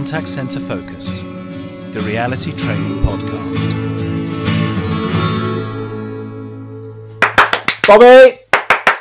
Contact Center Focus, the reality training podcast. Bobby!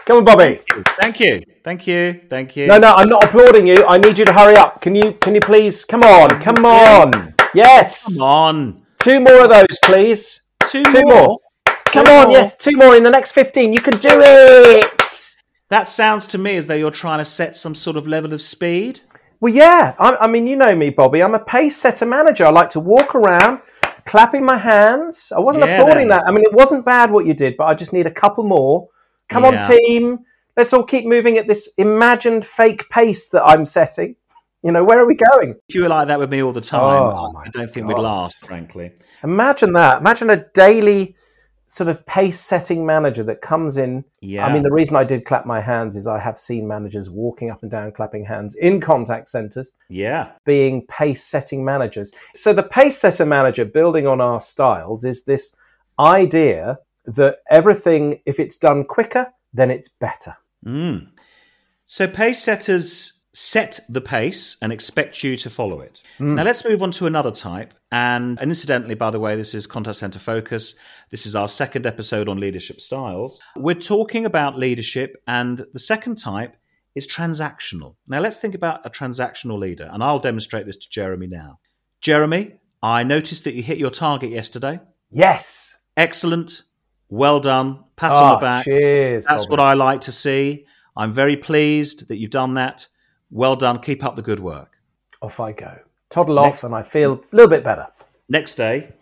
Come on, Bobby. Thank you. Thank you. Thank you. No, no, I'm not applauding you. I need you to hurry up. Can you can you please come on, come on. Yes. Come on. Two more of those, please. Two, Two more. more. Come Two on, more. yes, two more in the next 15. You can do it. That sounds to me as though you're trying to set some sort of level of speed. Well, yeah. I, I mean, you know me, Bobby. I'm a pace setter manager. I like to walk around, clapping my hands. I wasn't Yeah. applauding that. I mean, it wasn't bad what you did, but I just need a couple more. Come Yeah. on, team. Let's all keep moving at this imagined fake pace that I'm setting. You know, where are we going? If you were like that with me all the time, Oh, I don't think we'd last, frankly. Imagine that. Imagine a daily sort of pace setting manager that comes in. Yeah. I mean, the reason I did clap my hands is I have seen managers walking up and down clapping hands in contact centers Yeah. being pace setting managers. So the pace setter manager, building on our styles, is this idea that everything, if it's done quicker, then it's better. Mm. So pace setters set the pace and expect you to follow it. Now let's move on to another type. And, and incidentally, by the way, this is Contact Center Focus. This is our second episode on leadership styles. We're talking about leadership, and the second type is transactional. Now let's think about a transactional leader, and I'll demonstrate this to Jeremy now. Jeremy, I noticed that you hit your target yesterday. Yes. Excellent. Well done. Pat on Ah, the back. Cheers. That's Bobby. what I like to see. I'm very pleased that you've done that. Well done. Keep up the good work. Off I go. Toddle off, and I feel a little bit better. Next day,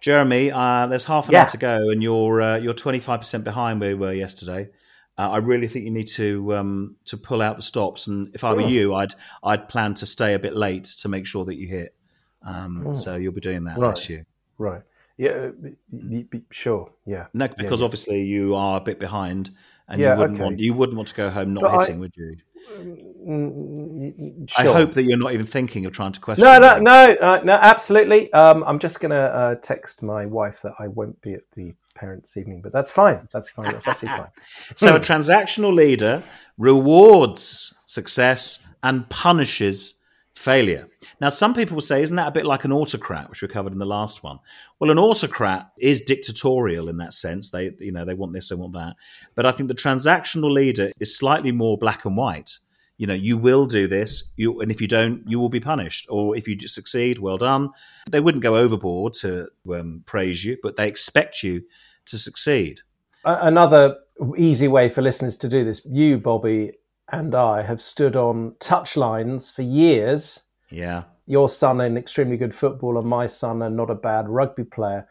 Jeremy, uh, there's half an Yeah. hour to go, and you're uh, you're 25% behind where we were yesterday. Uh, I really think you need to um, to pull out the stops. And if I were Mm. you, I'd I'd plan to stay a bit late to make sure that you hit. Um, So you'll be doing that Mm. Right. this year. Right. Yeah. uh, sure. Yeah. No, because yeah. obviously you are a bit behind, and Yeah, you wouldn't okay. want you wouldn't want to go home not But I- hitting, would you? Y- I sure. hope that you're not even thinking of trying to question. No, no, no, uh, no, absolutely. Um, I'm just going to uh, text my wife that I won't be at the parents' evening, but that's fine. That's fine. That's absolutely fine. So a transactional leader rewards success and punishes failure. Now, some people will say, isn't that a bit like an autocrat, which we covered in the last one? Well, an autocrat is dictatorial in that sense. They, you know, they want this, they want that. But I think the transactional leader is slightly more black and white. You know, you will do this, you, and if you don't, you will be punished. Or if you succeed, well done. They wouldn't go overboard to um, praise you, but they expect you to succeed. Another easy way for listeners to do this you, Bobby, and I have stood on touch lines for years. Yeah. Your son, an extremely good footballer, my son, and not a bad rugby player.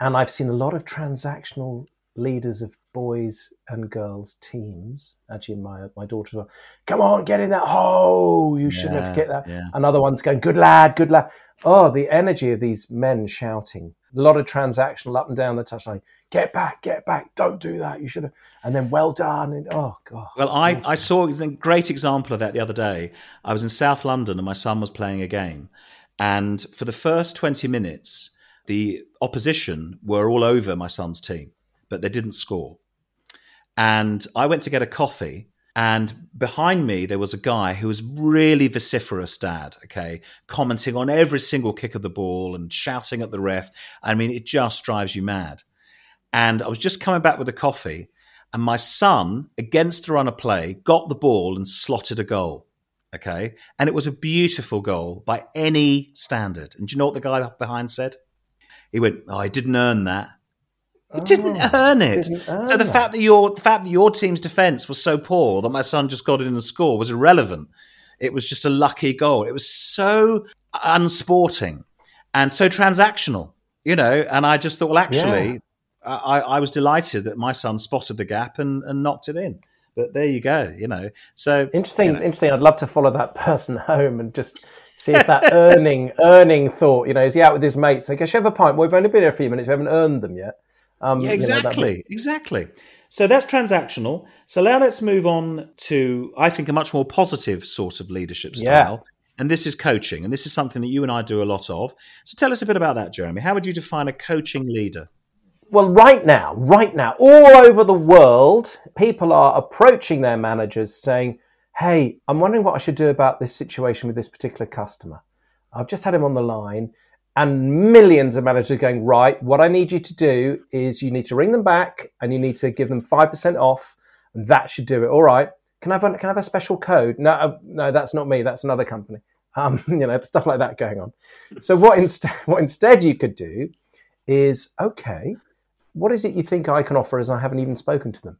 And I've seen a lot of transactional leaders of boys and girls teams. Actually, my my daughter, as well. come on, get in that hole. You shouldn't have Yeah, get that. yeah. Another one's going, good lad, good lad. Oh, the energy of these men shouting. A lot of transactional up and down the touchline. Get back, get back. Don't do that. You should have. And then well done. And oh god. Well, I, I saw a great example of that the other day. I was in South London and my son was playing a game. And for the first 20 minutes, the opposition were all over my son's team, but they didn't score. And I went to get a coffee. And behind me, there was a guy who was really vociferous, dad, okay, commenting on every single kick of the ball and shouting at the ref. I mean, it just drives you mad. And I was just coming back with a coffee, and my son, against the run of play, got the ball and slotted a goal. Okay. And it was a beautiful goal by any standard. And do you know what the guy behind said? He went, Oh, I didn't earn that. He didn't Oh, earn it. didn't earn so the that. fact that your the fact that your team's defense was so poor that my son just got it in the score was irrelevant. It was just a lucky goal. It was so unsporting and so transactional, you know. And I just thought, well, actually, I, I was delighted that my son spotted the gap and, and knocked it in. But there you go, you know. So Interesting, you know, interesting. I'd love to follow that person home and just see if that earning, earning thought. You know, is he out with his mates? They go, "Shall we have a pint?" Well, we've only been here a few minutes. We haven't earned them yet. Um, Yeah, you know, exactly, exactly. So that's transactional. So now let's move on to, I think, a much more positive sort of leadership Yeah. style. And this is coaching. And this is something that you and I do a lot of. So tell us a bit about that, Jeremy. How would you define a coaching leader? Well, right now, right now, all over the world, people are approaching their managers saying, Hey, I'm wondering what I should do about this situation with this particular customer. I've just had him on the line, and millions of managers going, right, what I need you to do is you need to ring them back and you need to give them 5% off, and that should do it. All right. Can I have a, can I have a special code? No, uh, no, that's not me. That's another company. Um, you know, stuff like that going on. So what instead, what instead you could do is, okay, what is it you think I can offer as I haven't even spoken to them?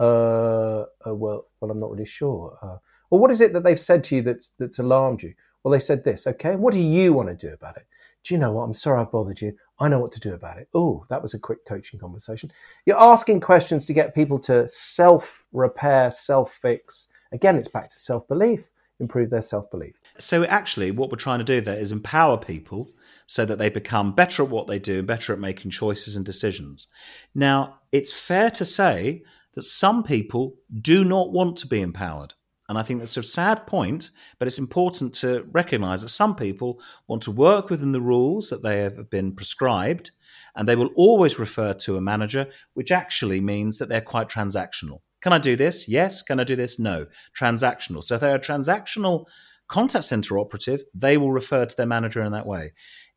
Uh, uh, well, well, I'm not really sure. Uh, well, what is it that they've said to you that's that's alarmed you? Well, they said this. Okay, what do you want to do about it? Do you know what? I'm sorry I've bothered you. I know what to do about it. Oh, that was a quick coaching conversation. You're asking questions to get people to self repair, self fix. Again, it's back to self belief, improve their self belief. So, actually, what we're trying to do there is empower people so that they become better at what they do, better at making choices and decisions. Now, it's fair to say that some people do not want to be empowered. And I think that's a sad point, but it's important to recognize that some people want to work within the rules that they have been prescribed, and they will always refer to a manager, which actually means that they're quite transactional. Can I do this? Yes. Can I do this? No. Transactional. So if they're a transactional contact center operative, they will refer to their manager in that way.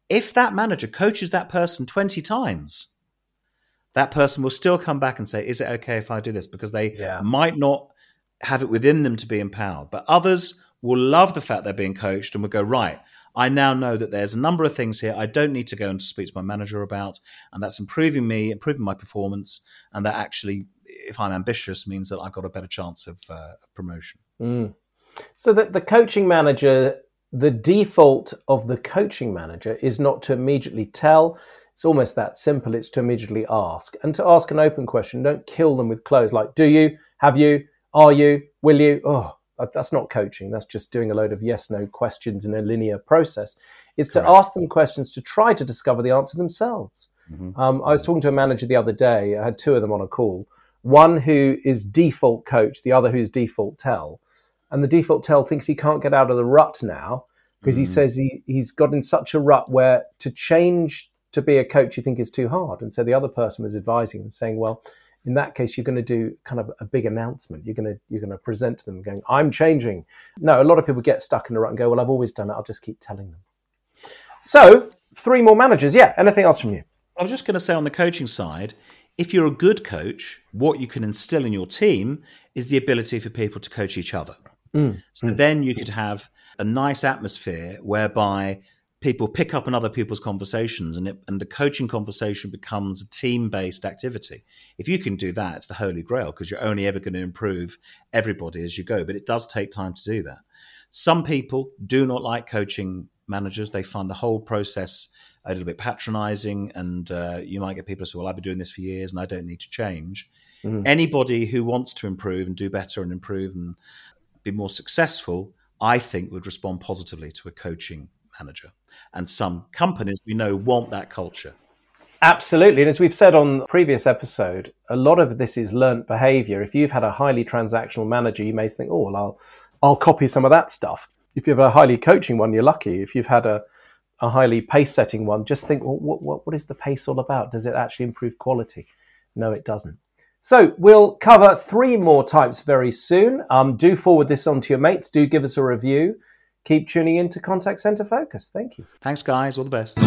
If that manager coaches that person 20 times, that person will still come back and say, Is it okay if I do this? Because they yeah. might not have it within them to be empowered. But others will love the fact they're being coached and will go, Right, I now know that there's a number of things here I don't need to go and speak to my manager about. And that's improving me, improving my performance. And that actually, if I'm ambitious, means that I've got a better chance of uh, promotion. Mm. So that the coaching manager, the default of the coaching manager is not to immediately tell. It's almost that simple. It's to immediately ask and to ask an open question. Don't kill them with clothes like, do you, have you, are you, will you? Oh, that's not coaching. That's just doing a load of yes no questions in a linear process. It's Correct. to ask them questions to try to discover the answer themselves. Mm-hmm. Um, I was talking to a manager the other day. I had two of them on a call. One who is default coach, the other who's default tell and the default tell thinks he can't get out of the rut now because mm. he says he, he's got in such a rut where to change to be a coach you think is too hard and so the other person was advising and saying well in that case you're going to do kind of a big announcement. You're going to you're going to present to them going i'm changing. No a lot of people get stuck in a rut and go well i've always done it. I'll just keep telling them. So three more managers. Yeah anything else from you? I was just going to say on the coaching side if you're a good coach what you can instill in your team is the ability for people to coach each other. Mm. So mm. then you could have a nice atmosphere whereby people pick up on other people's conversations and, it, and the coaching conversation becomes a team based activity. If you can do that, it's the holy grail because you're only ever going to improve everybody as you go. But it does take time to do that. Some people do not like coaching managers, they find the whole process a little bit patronizing, and uh, you might get people who say, Well, I've been doing this for years and I don't need to change. Mm. Anybody who wants to improve and do better and improve and be more successful, I think would respond positively to a coaching manager. And some companies we know want that culture. Absolutely. And as we've said on the previous episode, a lot of this is learnt behavior. If you've had a highly transactional manager, you may think, oh, well, I'll, I'll copy some of that stuff. If you have a highly coaching one, you're lucky. If you've had a, a highly pace setting one, just think, well, what, what, what is the pace all about? Does it actually improve quality? No, it doesn't. So we'll cover three more types very soon. Um, do forward this on to your mates. Do give us a review. Keep tuning in to Contact Center Focus. Thank you. Thanks, guys. All the best.